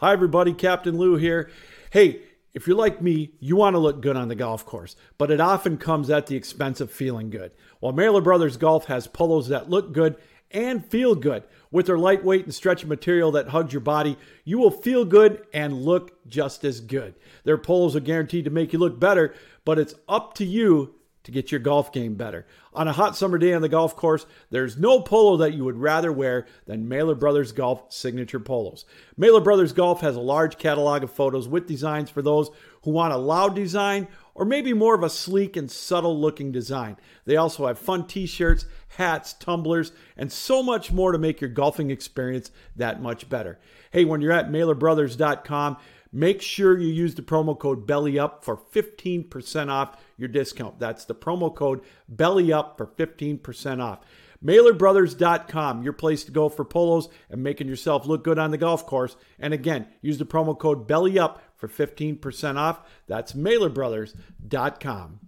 Hi, everybody. Captain Lou here. Hey, if you're like me, you want to look good on the golf course, but it often comes at the expense of feeling good. Well, Mailer Brothers Golf has polos that look good and feel good. With their lightweight and stretchy material that hugs your body, you will feel good and look just as good. Their polos are guaranteed to make you look better, but it's up to you to get your golf game better. On a hot summer day on the golf course, there's no polo that you would rather wear than Mailer Brothers Golf signature polos. Mailer Brothers Golf has a large catalog of photos with designs for those who want a loud design or maybe more of a sleek and subtle looking design. They also have fun t shirts, hats, tumblers, and so much more to make your golfing experience that much better. Hey, when you're at mailerbrothers.com, Make sure you use the promo code BELLYUP for 15% off your discount. That's the promo code BELLYUP for 15% off. MailerBrothers.com, your place to go for polos and making yourself look good on the golf course. And again, use the promo code BELLYUP for 15% off. That's MailerBrothers.com.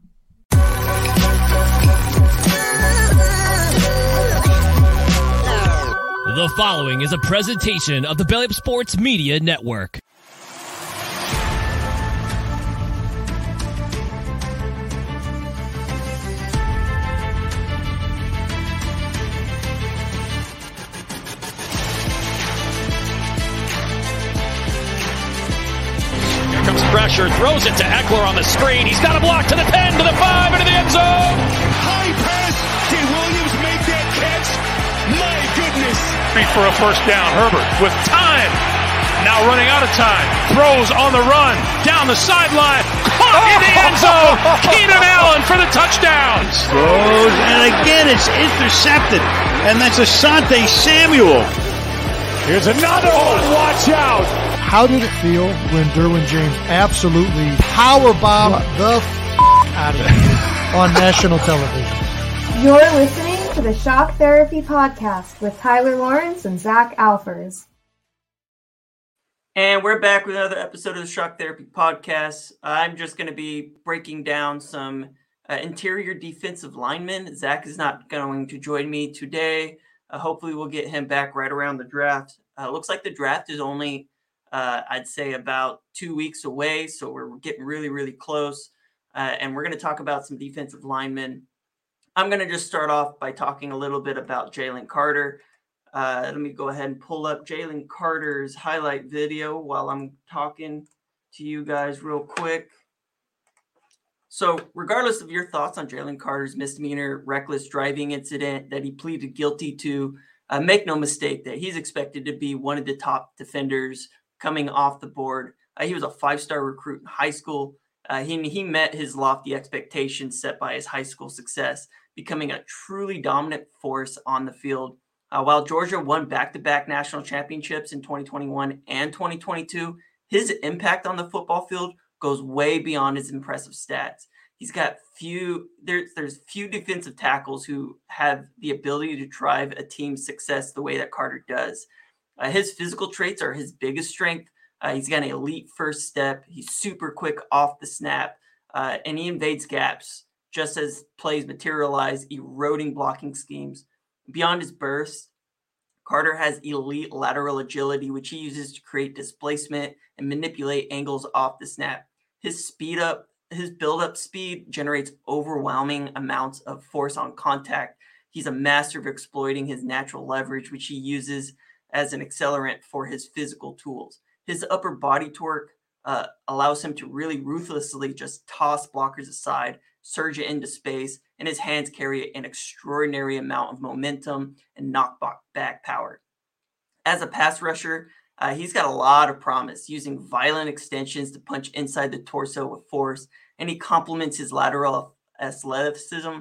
The following is a presentation of the Belly Up Sports Media Network. Pressure, throws it to Ekeler on the screen. He's got a block to the 10, to the 5, into the end zone. High pass. Did Williams make that catch? My goodness. For a first down, Herbert with time. Now running out of time. Throws on the run. Down the sideline. Caught in the end zone. Keenan Allen for the touchdown. Throws, and again it's intercepted. And that's Asante Samuel. Here's another one. Watch out. How did it feel when Derwin James absolutely power bombed the f- out of you on national television? You're listening to the Shock Therapy Podcast with Tyler Lawrence and Zach Alfers. And we're back with another episode of the Shock Therapy Podcast. I'm just going to be breaking down some uh, interior defensive linemen. Zach is not going to join me today. Uh, hopefully, we'll get him back right around the draft. Uh, looks like the draft is only uh, I'd say about two weeks away. So we're getting really, really close. Uh, and we're going to talk about some defensive linemen. I'm going to just start off by talking a little bit about Jalen Carter. Uh, let me go ahead and pull up Jalen Carter's highlight video while I'm talking to you guys real quick. So, regardless of your thoughts on Jalen Carter's misdemeanor reckless driving incident that he pleaded guilty to, uh, make no mistake that he's expected to be one of the top defenders coming off the board. Uh, he was a five star recruit in high school. Uh, he, he met his lofty expectations set by his high school success, becoming a truly dominant force on the field. Uh, while Georgia won back to back national championships in 2021 and 2022, his impact on the football field goes way beyond his impressive stats. He's got few there's there's few defensive tackles who have the ability to drive a team's success the way that Carter does. Uh, his physical traits are his biggest strength. Uh, he's got an elite first step. He's super quick off the snap, uh, and he invades gaps just as plays materialize, eroding blocking schemes. Beyond his burst, Carter has elite lateral agility, which he uses to create displacement and manipulate angles off the snap. His speed up, his build up speed generates overwhelming amounts of force on contact. He's a master of exploiting his natural leverage, which he uses as an accelerant for his physical tools. His upper body torque uh, allows him to really ruthlessly just toss blockers aside, surge it into space, and his hands carry an extraordinary amount of momentum and knockback power. As a pass rusher, uh, he's got a lot of promise using violent extensions to punch inside the torso with force, and he complements his lateral athleticism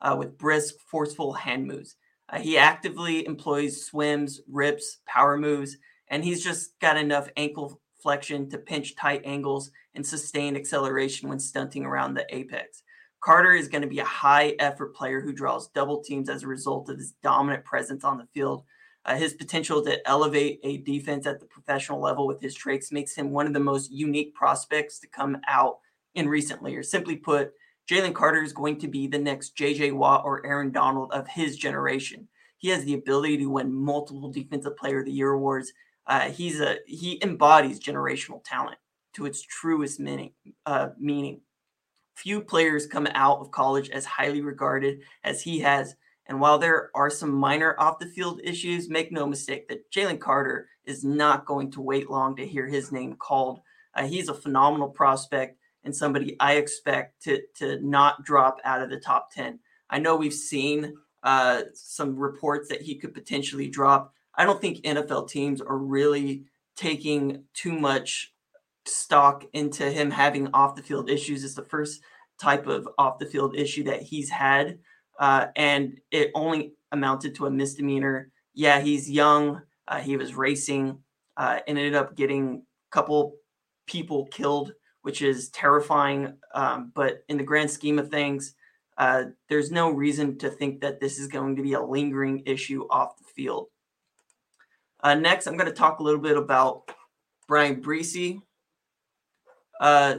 uh, with brisk, forceful hand moves. Uh, he actively employs swims, rips, power moves, and he's just got enough ankle flexion to pinch tight angles and sustain acceleration when stunting around the apex. Carter is going to be a high effort player who draws double teams as a result of his dominant presence on the field. Uh, his potential to elevate a defense at the professional level with his traits makes him one of the most unique prospects to come out in recent years. Simply put, Jalen Carter is going to be the next JJ Watt or Aaron Donald of his generation. He has the ability to win multiple Defensive Player of the Year awards. Uh, he's a he embodies generational talent to its truest meaning. Uh, meaning, few players come out of college as highly regarded as he has. And while there are some minor off the field issues, make no mistake that Jalen Carter is not going to wait long to hear his name called. Uh, he's a phenomenal prospect and somebody I expect to to not drop out of the top 10. I know we've seen uh, some reports that he could potentially drop. I don't think NFL teams are really taking too much stock into him having off the field issues. It's the first type of off the field issue that he's had, uh, and it only amounted to a misdemeanor. Yeah, he's young. Uh, he was racing, uh, ended up getting a couple people killed which is terrifying. Um, but in the grand scheme of things, uh, there's no reason to think that this is going to be a lingering issue off the field. Uh, next, I'm going to talk a little bit about Bryan Bresee. Uh,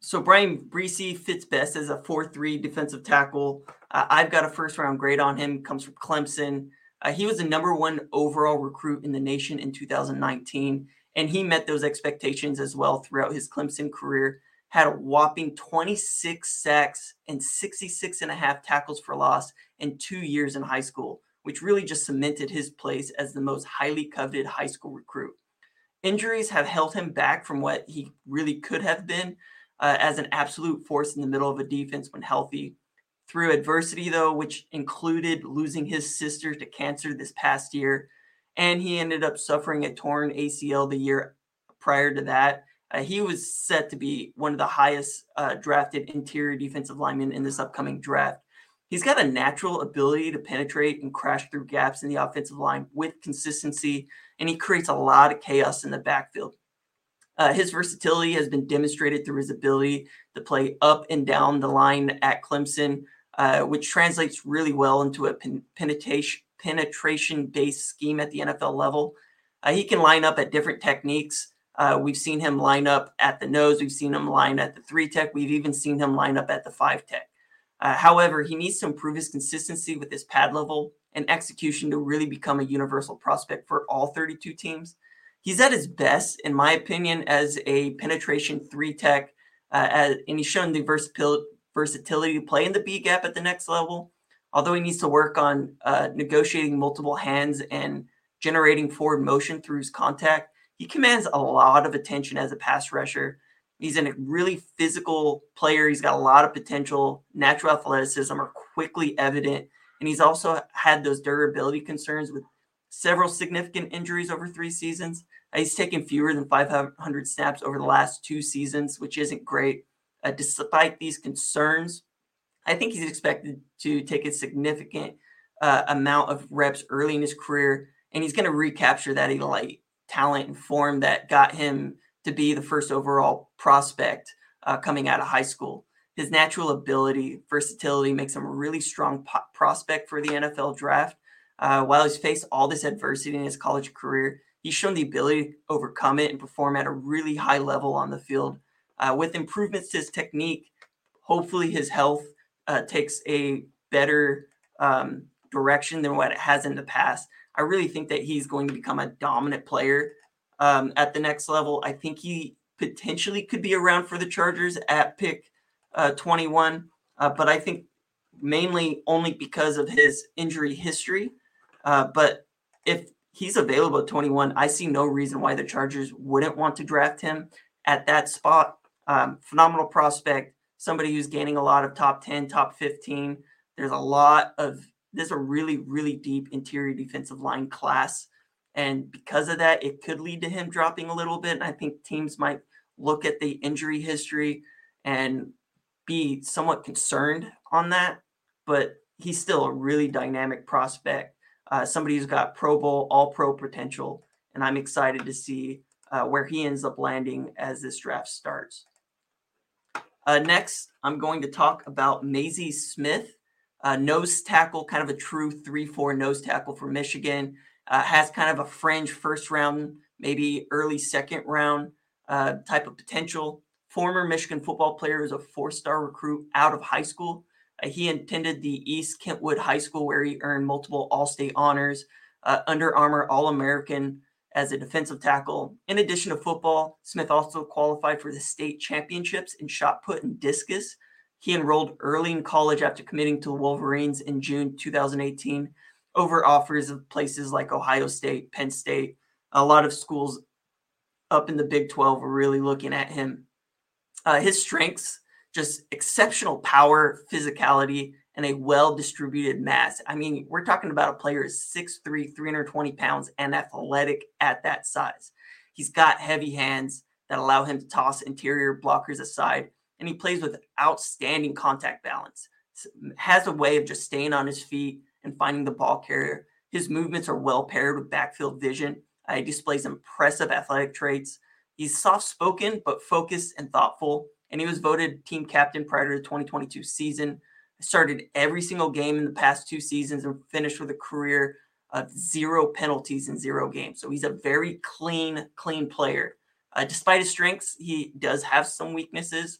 so Bryan Bresee fits best as a 4-3 defensive tackle. Uh, I've got a first round grade on him. Comes from Clemson. Uh, he was the number one overall recruit in the nation in 2019 and he met those expectations as well throughout his Clemson career. Had a whopping 26 sacks and 66 and a half tackles for loss in two years in high school, which really just cemented his place as the most highly coveted high school recruit. Injuries have held him back from what he really could have been uh, as an absolute force in the middle of a defense when healthy. Through adversity, though, which included losing his sister to cancer this past year, and he ended up suffering a torn ACL the year prior to that. Uh, he was set to be one of the highest uh, drafted interior defensive linemen in this upcoming draft. He's got a natural ability to penetrate and crash through gaps in the offensive line with consistency, and he creates a lot of chaos in the backfield. Uh, his versatility has been demonstrated through his ability to play up and down the line at Clemson, uh, which translates really well into a pen- penetration penetration based scheme at the NFL level. Uh, he can line up at different techniques. Uh, we've seen him line up at the nose. We've seen him line at the three tech. We've even seen him line up at the five tech. Uh, however, he needs to improve his consistency with his pad level and execution to really become a universal prospect for all 32 teams. He's at his best, in my opinion, as a penetration three tech, uh, as, and he's shown the versatility to play in the B gap at the next level although he needs to work on uh, negotiating multiple hands and generating forward motion through his contact, he commands a lot of attention as a pass rusher. He's a really physical player. He's got a lot of potential. Natural athleticism are quickly evident. And he's also had those durability concerns with several significant injuries over three seasons. He's taken fewer than 500 snaps over the last two seasons, which isn't great. Uh, despite these concerns, I think he's expected to take a significant uh, amount of reps early in his career, and he's going to recapture that elite talent and form that got him to be the first overall prospect uh, coming out of high school. His natural ability, versatility makes him a really strong po- prospect for the NFL draft. Uh, while he's faced all this adversity in his college career, he's shown the ability to overcome it and perform at a really high level on the field. Uh, with improvements to his technique, hopefully his health uh, takes a better um, direction than what it has in the past, I really think that he's going to become a dominant player um, at the next level. I think he potentially could be around for the Chargers at pick uh, 21, uh, but I think mainly only because of his injury history. Uh, but if he's available at 21. I see no reason why the Chargers wouldn't want to draft him at that spot. Um, phenomenal prospect, somebody who's gaining a lot of top 10, top 15. There's a lot of, there's a really, really deep interior defensive line class. And because of that, it could lead to him dropping a little bit. And I think teams might look at the injury history and be somewhat concerned on that. But he's still a really dynamic prospect, uh, somebody who's got Pro Bowl, All Pro potential. And I'm excited to see uh, where he ends up landing as this draft starts. Uh, next, I'm going to talk about Mazi Smith, nose tackle, kind of a true 3 4 nose tackle for Michigan. Uh, has kind of a fringe first round, maybe early second round uh, type of potential. Former Michigan football player is a four star recruit out of high school. Uh, he attended the East Kentwood High School, where he earned multiple All State honors, uh, Under Armour All American as a defensive tackle. In addition to football, Smith also qualified for the state championships in shot put and discus. He enrolled early in college after committing to the Wolverines in June 2018 over offers of places like Ohio State, Penn State. A lot of schools up in the Big 12 were really looking at him. Uh, his strengths, just exceptional power, physicality, and a well distributed mass. I mean, we're talking about a player is 6'3, 320 pounds, and athletic at that size. He's got heavy hands that allow him to toss interior blockers aside, and he plays with outstanding contact balance. Has a way of just staying on his feet and finding the ball carrier. His movements are well paired with backfield vision. Uh, he displays impressive athletic traits. He's soft spoken, but focused and thoughtful. And he was voted team captain prior to the 2022 season started every single game in the past two seasons and finished with a career of zero penalties in zero games. So he's a very clean, clean player. Uh, despite his strengths, he does have some weaknesses.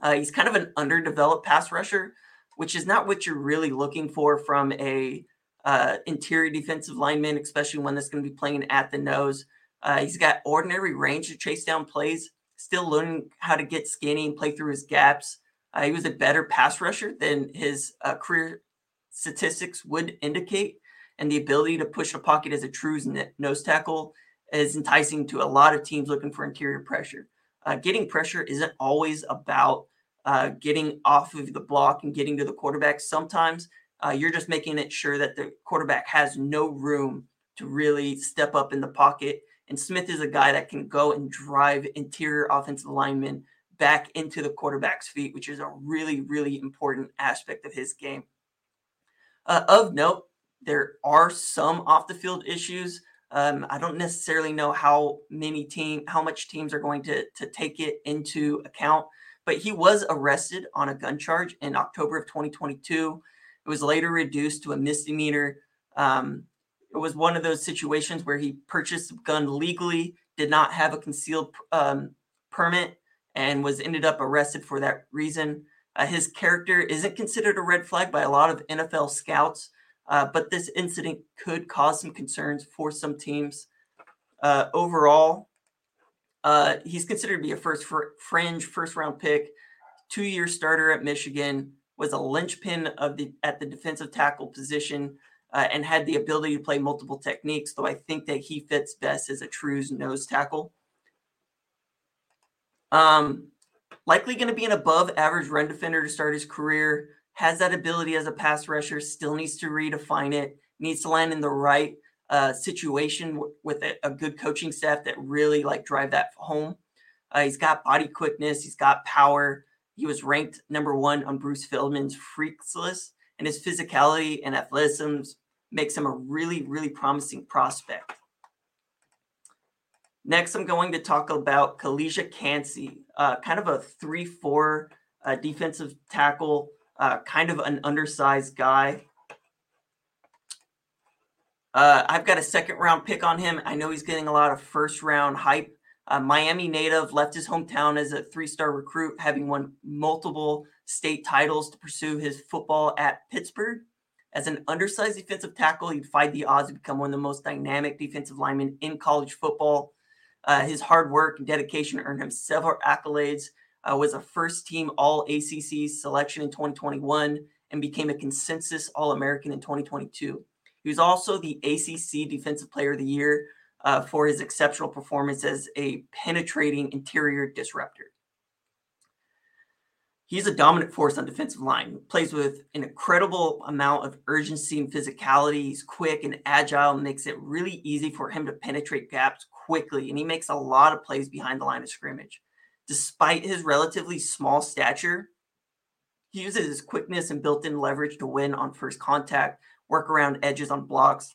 Uh, he's kind of an underdeveloped pass rusher, which is not what you're really looking for from a uh, interior defensive lineman, especially one that's going to be playing at the nose. Uh, he's got ordinary range to chase down plays, still learning how to get skinny and play through his gaps. Uh, he was a better pass rusher than his uh, career statistics would indicate, and the ability to push a pocket as a true nose tackle is enticing to a lot of teams looking for interior pressure. Uh, getting pressure isn't always about uh, getting off of the block and getting to the quarterback. Sometimes uh, you're just making it sure that the quarterback has no room to really step up in the pocket. And Smith is a guy that can go and drive interior offensive linemen back into the quarterback's feet, which is a really, really important aspect of his game. Uh, of note, there are some off the field issues. Um, I don't necessarily know how many team, how much teams are going to to take it into account, but he was arrested on a gun charge in October of 2022. It was later reduced to a misdemeanor. Um, it was one of those situations where he purchased a gun legally, did not have a concealed um, permit, and was ended up arrested for that reason. Uh, his character isn't considered a red flag by a lot of NFL scouts, uh, but this incident could cause some concerns for some teams. Uh, overall, uh, he's considered to be a first fr- fringe first round pick, two year starter at Michigan, was a linchpin of the at the defensive tackle position. Uh, and had the ability to play multiple techniques, though I think that he fits best as a true nose tackle. Um, likely going to be an above average run defender to start his career. Has that ability as a pass rusher, still needs to redefine it, needs to land in the right uh, situation w- with a, a, good coaching staff that really like drive that home. Uh, he's got body quickness, he's got power. He was ranked number one on Bruce Feldman's freaks list, and his physicality and athleticism makes him a really, really promising prospect. Next, I'm going to talk about Calijah Kancey, uh, kind of a 3 4 uh, defensive tackle, uh, kind of an undersized guy. Uh, I've got a second round pick on him. I know he's getting a lot of first round hype. Uh, Miami native left his hometown as a three star recruit, having won multiple state titles to pursue his football at Pittsburgh. As an undersized defensive tackle, he'd fight the odds to become one of the most dynamic defensive linemen in college football. Uh, his hard work and dedication earned him several accolades. Uh, was a first team All ACC selection in 2021 and became a consensus All American in 2022. He was also the ACC Defensive Player of the Year uh, for his exceptional performance as a penetrating interior disruptor. He's a dominant force on defensive line. Plays with an incredible amount of urgency and physicality. He's quick and agile, makes it really easy for him to penetrate gaps quickly, and he makes a lot of plays behind the line of scrimmage. Despite his relatively small stature, he uses his quickness and built-in leverage to win on first contact, work around edges on blocks.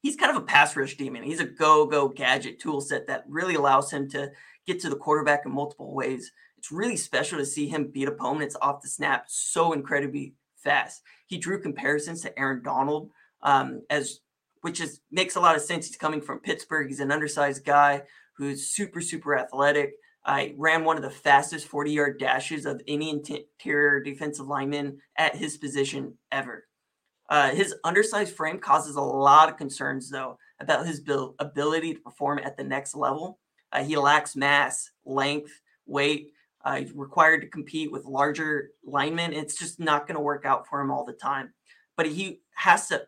He's kind of a pass rush demon. He's a go-go gadget tool set that really allows him to get to the quarterback in multiple ways it's really special to see him beat opponents off the snap so incredibly fast. He drew comparisons to Aaron Donald, um, as which is makes a lot of sense. He's coming from Pittsburgh. He's an undersized guy who's super super athletic. I ran one of the fastest 40 yard dashes of any interior defensive lineman at his position ever. Uh, his undersized frame causes a lot of concerns, though, about his ability to perform at the next level. Uh, he lacks mass, length, weight, uh, he's required to compete with larger linemen. It's just not going to work out for him all the time. But he has to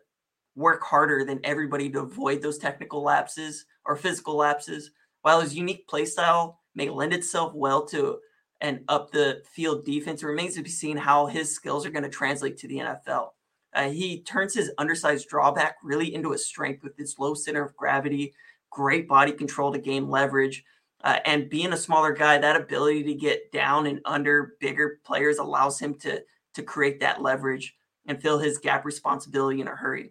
work harder than everybody to avoid those technical lapses or physical lapses. While his unique play style may lend itself well to an up the field defense, it remains to be seen how his skills are going to translate to the NFL. Uh, he turns his undersized drawback really into a strength with his low center of gravity, great body control to gain leverage, uh, and being a smaller guy, that ability to get down and under bigger players allows him to to create that leverage and fill his gap responsibility in a hurry.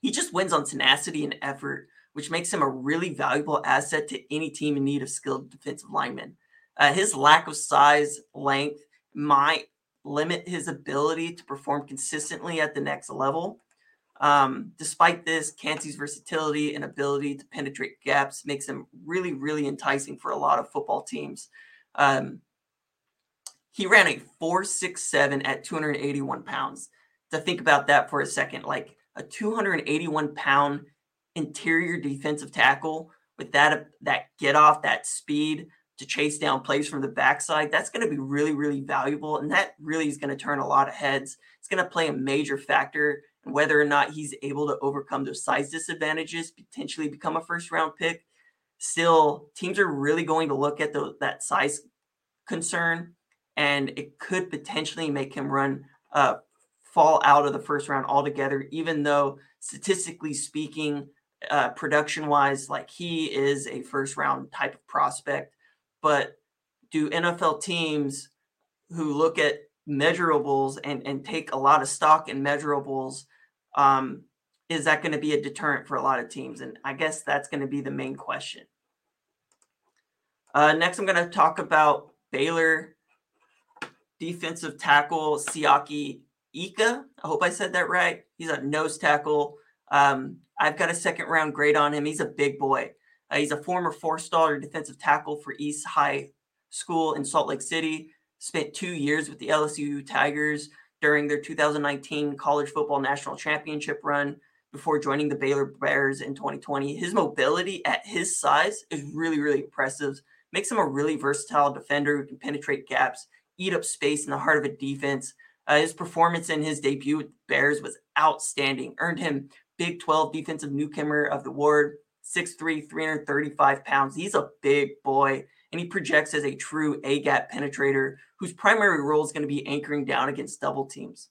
He just wins on tenacity and effort, which makes him a really valuable asset to any team in need of skilled defensive linemen. Uh, his lack of size, length might limit his ability to perform consistently at the next level. Um, despite this, Kancey's versatility and ability to penetrate gaps makes him really, really enticing for a lot of football teams. Um, he ran a 4.67 at 281 pounds. To think about that for a second, like a 281 pound interior defensive tackle with that that get off, that speed to chase down plays from the backside, that's going to be really, really valuable, and that really is going to turn a lot of heads. It's going to play a major factor in whether or not he's able to overcome those size disadvantages, potentially become a first round pick. Still, teams are really going to look at the, that size concern, and it could potentially make him run uh, fall out of the first round altogether. Even though statistically speaking, uh, production wise, like he is a first round type of prospect, but do NFL teams who look at measurables and, and take a lot of stock in measurables um, is that going to be a deterrent for a lot of teams? And I guess that's going to be the main question. Uh, next, I'm going to talk about Baylor defensive tackle Siaki Ika. I hope I said that right. He's a nose tackle. Um, I've got a second round grade on him. He's a big boy. Uh, he's a former four star defensive tackle for East High School in Salt Lake City. Spent two years with the LSU Tigers during their 2019 college football national championship run before joining the Baylor Bears in 2020. His mobility at his size is really, really impressive. Makes him a really versatile defender who can penetrate gaps, eat up space in the heart of a defense. Uh, his performance in his debut with Bears was outstanding. Earned him Big 12 Defensive Newcomer of the Award, 6'3, 335 pounds. He's a big boy and he projects as a true A gap penetrator whose primary role is going to be anchoring down against double teams.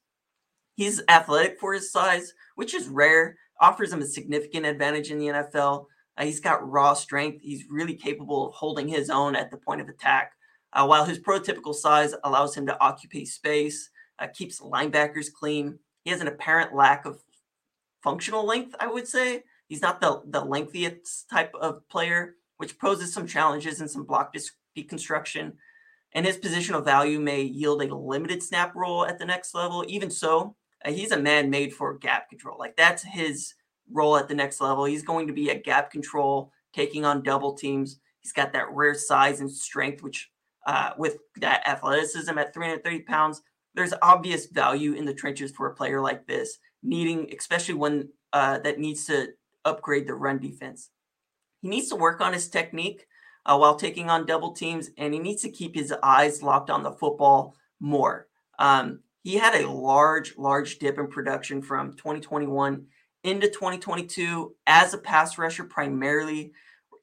He's athletic for his size, which is rare, offers him a significant advantage in the NFL. Uh, he's got raw strength. He's really capable of holding his own at the point of attack. Uh, while his prototypical size allows him to occupy space, uh, keeps linebackers clean, he has an apparent lack of functional length, I would say. He's not the, the lengthiest type of player, which poses some challenges and some block deconstruction. And his positional value may yield a limited snap role at the next level. Even so, uh, he's a man made for gap control. Like that's his role at the next level. He's going to be a gap control, taking on double teams. He's got that rare size and strength, which uh, with that athleticism at 330 pounds, there's obvious value in the trenches for a player like this, needing, especially one uh, that needs to upgrade the run defense. He needs to work on his technique uh, while taking on double teams, and he needs to keep his eyes locked on the football more. Um, he had a large, large dip in production from 2021 into 2022 as a pass rusher primarily.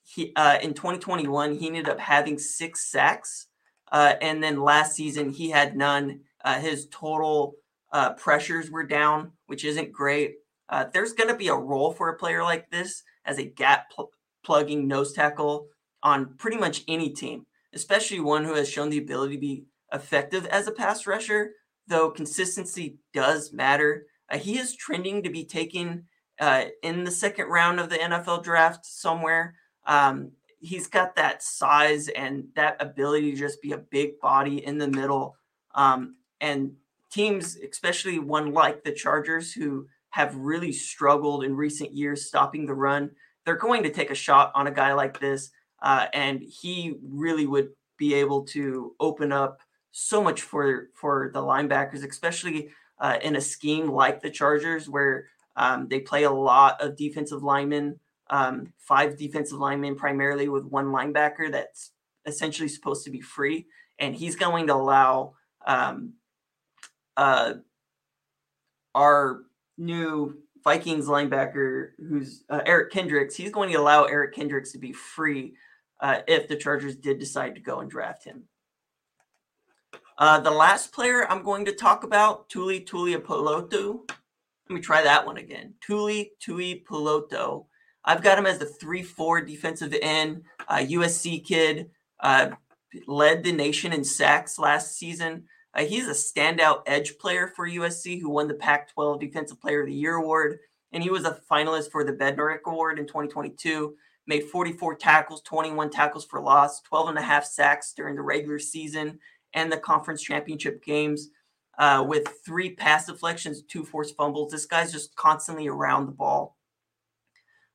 He uh, in 2021 he ended up having six sacks, uh, and then last season he had none. Uh, his total uh, pressures were down, which isn't great. Uh, there's going to be a role for a player like this as a gap pl- plugging nose tackle on pretty much any team, especially one who has shown the ability to be effective as a pass rusher. Though consistency does matter, uh, he is trending to be taken uh, in the second round of the NFL draft somewhere. Um, he's got that size and that ability to just be a big body in the middle. Um, and teams, especially one like the Chargers, who have really struggled in recent years stopping the run, they're going to take a shot on a guy like this. Uh, and he really would be able to open up so much for for the linebackers, especially uh, in a scheme like the Chargers, where um, they play a lot of defensive linemen, um, five defensive linemen primarily with one linebacker that's essentially supposed to be free, and he's going to allow um, uh, our new Vikings linebacker, who's uh, Eric Kendricks, he's going to allow Eric Kendricks to be free uh, if the Chargers did decide to go and draft him. Uh, the last player I'm going to talk about, Tuli Tuipulotu. Let me try that one again. Tuli Tuipulotu. I've got him as the 3 4 defensive end, USC kid, uh, led the nation in sacks last season. Uh, he's a standout edge player for USC who won the Pac 12 Defensive Player of the Year award. And he was a finalist for the Bednarik Award in 2022. Made 44 tackles, 21 tackles for loss, 12 and a half sacks during the regular season and the conference championship games uh, with three pass deflections, two forced fumbles. This guy's just constantly around the ball.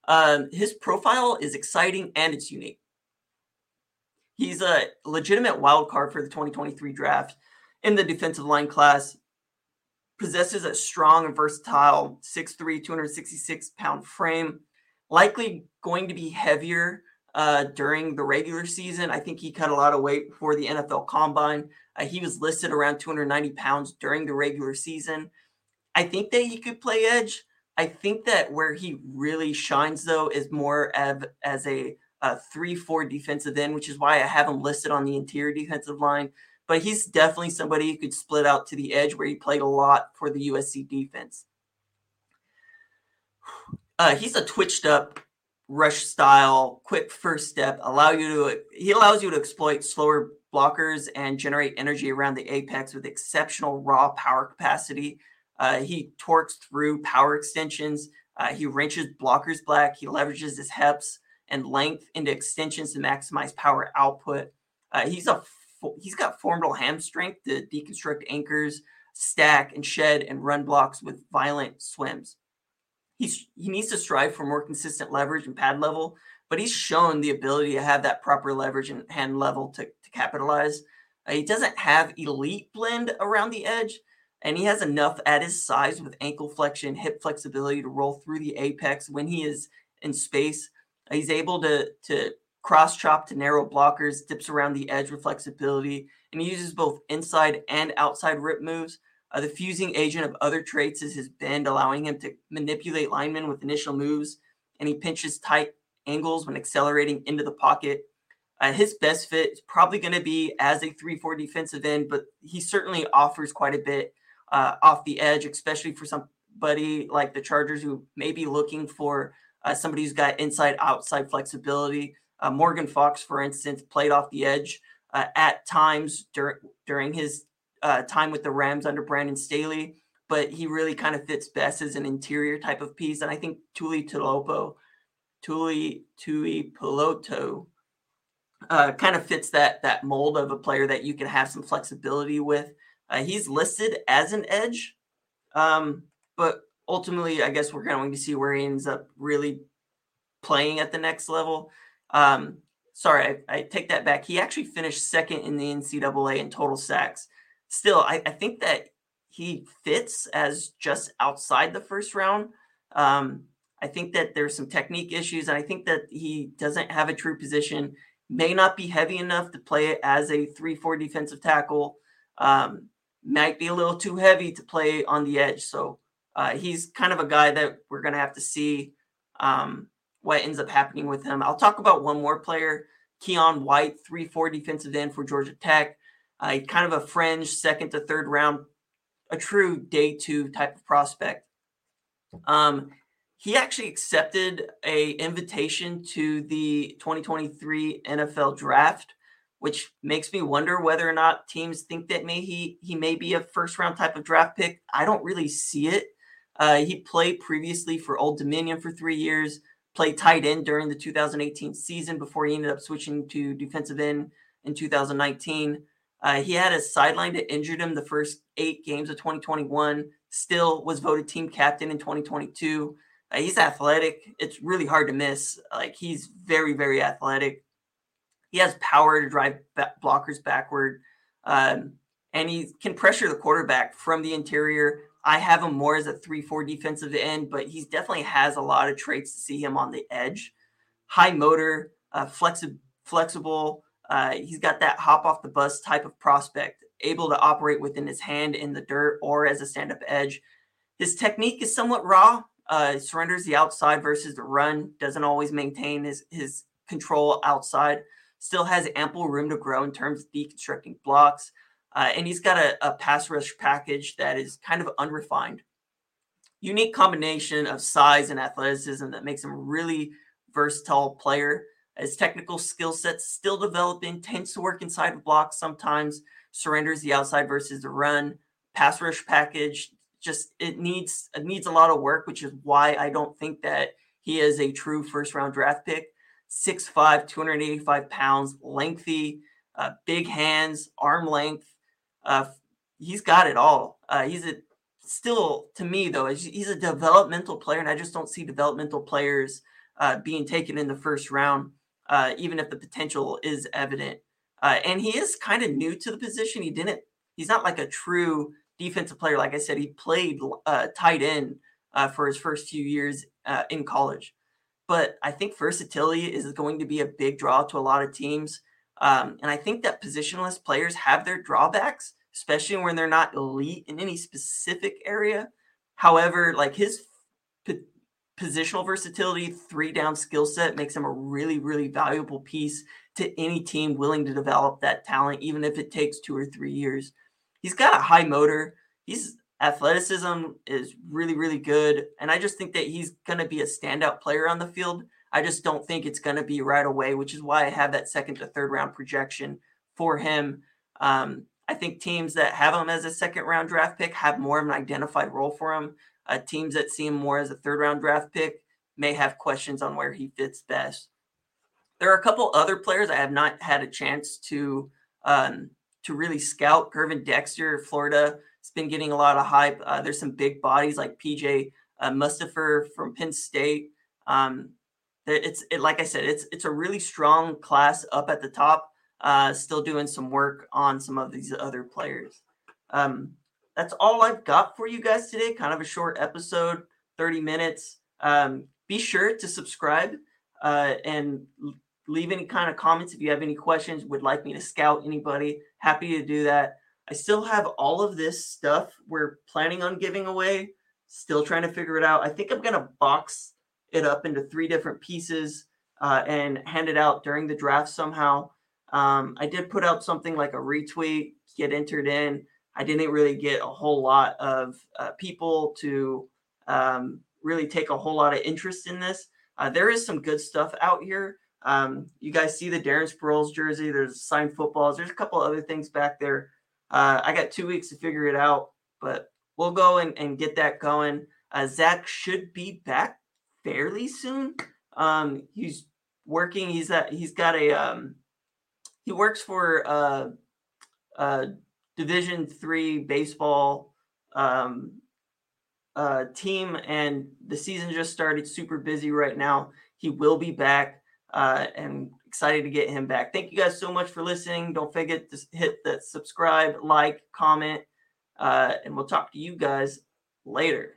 Um, his profile is exciting and it's unique. He's a legitimate wild card for the 2023 draft in the defensive line class, possesses a strong and versatile 6'3, 266 pound frame, likely going to be heavier uh, during the regular season. I think he cut a lot of weight before the NFL combine. Uh, he was listed around 290 pounds during the regular season. I think that he could play edge. I think that where he really shines, though, is more of, as a, a 3 4 defensive end, which is why I have him listed on the interior defensive line but he's definitely somebody who could split out to the edge where he played a lot for the USC defense. Uh, he's a twitched up rush style, quick first step, allow you to he allows you to exploit slower blockers and generate energy around the apex with exceptional raw power capacity. Uh, he torques through power extensions. Uh, he wrenches blockers black. He leverages his heps and length into extensions to maximize power output. Uh, he's a he's got formidable ham strength to deconstruct anchors, stack and shed and run blocks with violent swims. He's he needs to strive for more consistent leverage and pad level, but he's shown the ability to have that proper leverage and hand level to, to capitalize. Uh, he doesn't have elite blend around the edge, and he has enough at his size with ankle flexion, hip flexibility to roll through the apex when he is in space. Uh, he's able to to cross chop to narrow blockers, dips around the edge with flexibility, and he uses both inside and outside rip moves. Uh, the fusing agent of other traits is his bend, allowing him to manipulate linemen with initial moves, and he pinches tight angles when accelerating into the pocket. Uh, his best fit is probably going to be as a 3 4 defensive end, but he certainly offers quite a bit uh, off the edge, especially for somebody like the Chargers who may be looking for uh, somebody who's got inside outside flexibility. Uh, Morgan Fox, for instance, played off the edge uh, at times dur- during his uh, time with the Rams under Brandon Staley, but he really kind of fits best as an interior type of piece. And I think Tuli Tulopo, Tuli Tui Piloto, uh, kind of fits that that mold of a player that you can have some flexibility with. Uh, he's listed as an edge, um, but ultimately, I guess we're going to see where he ends up really playing at the next level. Um, sorry, I, I, take that back. He actually finished second in the NCAA in total sacks. Still, I, I think that he fits as just outside the first round. Um, I think that there's some technique issues, and I think that he doesn't have a true position. May not be heavy enough to play it as a three-four defensive tackle. Um, might be a little too heavy to play on the edge. So uh, he's kind of a guy that we're going to have to see um, what ends up happening with him. I'll talk about one more player, Keion White, 3 4 defensive end for Georgia Tech. Uh, kind of a fringe second to third round, a true day two type of prospect. Um, he actually accepted a invitation to the 2023 NFL draft, which makes me wonder whether or not teams think that may he he may be a first round type of draft pick. I don't really see it. Uh, he played previously for Old Dominion for three years, played tight end during the 2018 season before he ended up switching to defensive end in 2019. Uh, he had a sideline that injured him the first eight games of 2021. Still was voted team captain in 2022. Uh, he's athletic. It's really hard to miss. Like he's very, very athletic. He has power to drive blockers backward, um, and he can pressure the quarterback from the interior. I have him more as a three-four defensive end, but he definitely has a lot of traits to see him on the edge. High motor, uh, flexi- flexible. Uh, he's got that hop off the bus type of prospect, able to operate within his hand in the dirt or as a stand-up edge. His technique is somewhat raw, uh, surrenders the outside versus the run, doesn't always maintain his, his control outside, still has ample room to grow in terms of deconstructing blocks. Uh, and he's got a, a pass rush package that is kind of unrefined. Unique combination of size and athleticism that makes him a really versatile player. His technical skill sets still developing, tends to work inside of blocks sometimes, surrenders the outside versus the run. Pass rush package just it needs it needs a lot of work, which is why I don't think that he is a true first round draft pick. 6'5, 285 pounds, lengthy, uh, big hands, arm length. Uh, he's got it all. Uh, he's a still to me though, he's a developmental player, and I just don't see developmental players uh, being taken in the first round, uh, even if the potential is evident. Uh, and he is kind of new to the position. He didn't. He's not like a true defensive player. Like I said, he played uh, tight end for his first few years in college. But I think versatility is going to be a big draw to a lot of teams. Um, and I think that positionless players have their drawbacks, especially when they're not elite in any specific area. However, like his p- positional versatility, three down skill set makes him a really, really valuable piece to any team willing to develop that talent, even if it takes two or three years he's got a high motor. He's athleticism is really, really good. And I just think that he's going to be a standout player on the field. I just don't think it's going to be right away, which is why I have that second to third round projection for him. Um, I think teams that have him as a second round draft pick have more of an identified role for him. Uh, teams that see him more as a third round draft pick may have questions on where he fits best. There are a couple other players I have not had a chance to um, to really scout. Gervon Dexter, Florida, has been getting a lot of hype. Uh, there's some big bodies like PJ uh, from Penn State. Um, it's it, like I said, it's it's a really strong class up at the top. Uh, still doing some work on some of these other players. Um, that's all I've got for you guys today. Kind of a short episode, 30 minutes. Um, be sure to subscribe uh, and leave any kind of comments if you have any questions, would like me to scout anybody. Happy to do that. I still have all of this stuff we're planning on giving away. Still trying to figure it out. I think I'm going to box it up into three different pieces uh, and hand it out during the draft somehow. Um, I did put out something like a retweet, get entered in. I didn't really get a whole lot of uh, people to um, really take a whole lot of interest in this. Uh, there is some good stuff out here. Um, you guys see the Darren Sproles jersey. There's signed footballs. There's a couple other things back there. Uh, I got two weeks to figure it out, but we'll go and, and get that going. Uh, Zach should be back fairly soon. Um, he's working. He's at, he's got a um, he works for uh, uh, Division three baseball um, uh, team, and the season just started. Super busy right now. He will be back uh, and excited to get him back. Thank you guys so much for listening. Don't forget to hit that subscribe, like, comment, uh, and we'll talk to you guys later.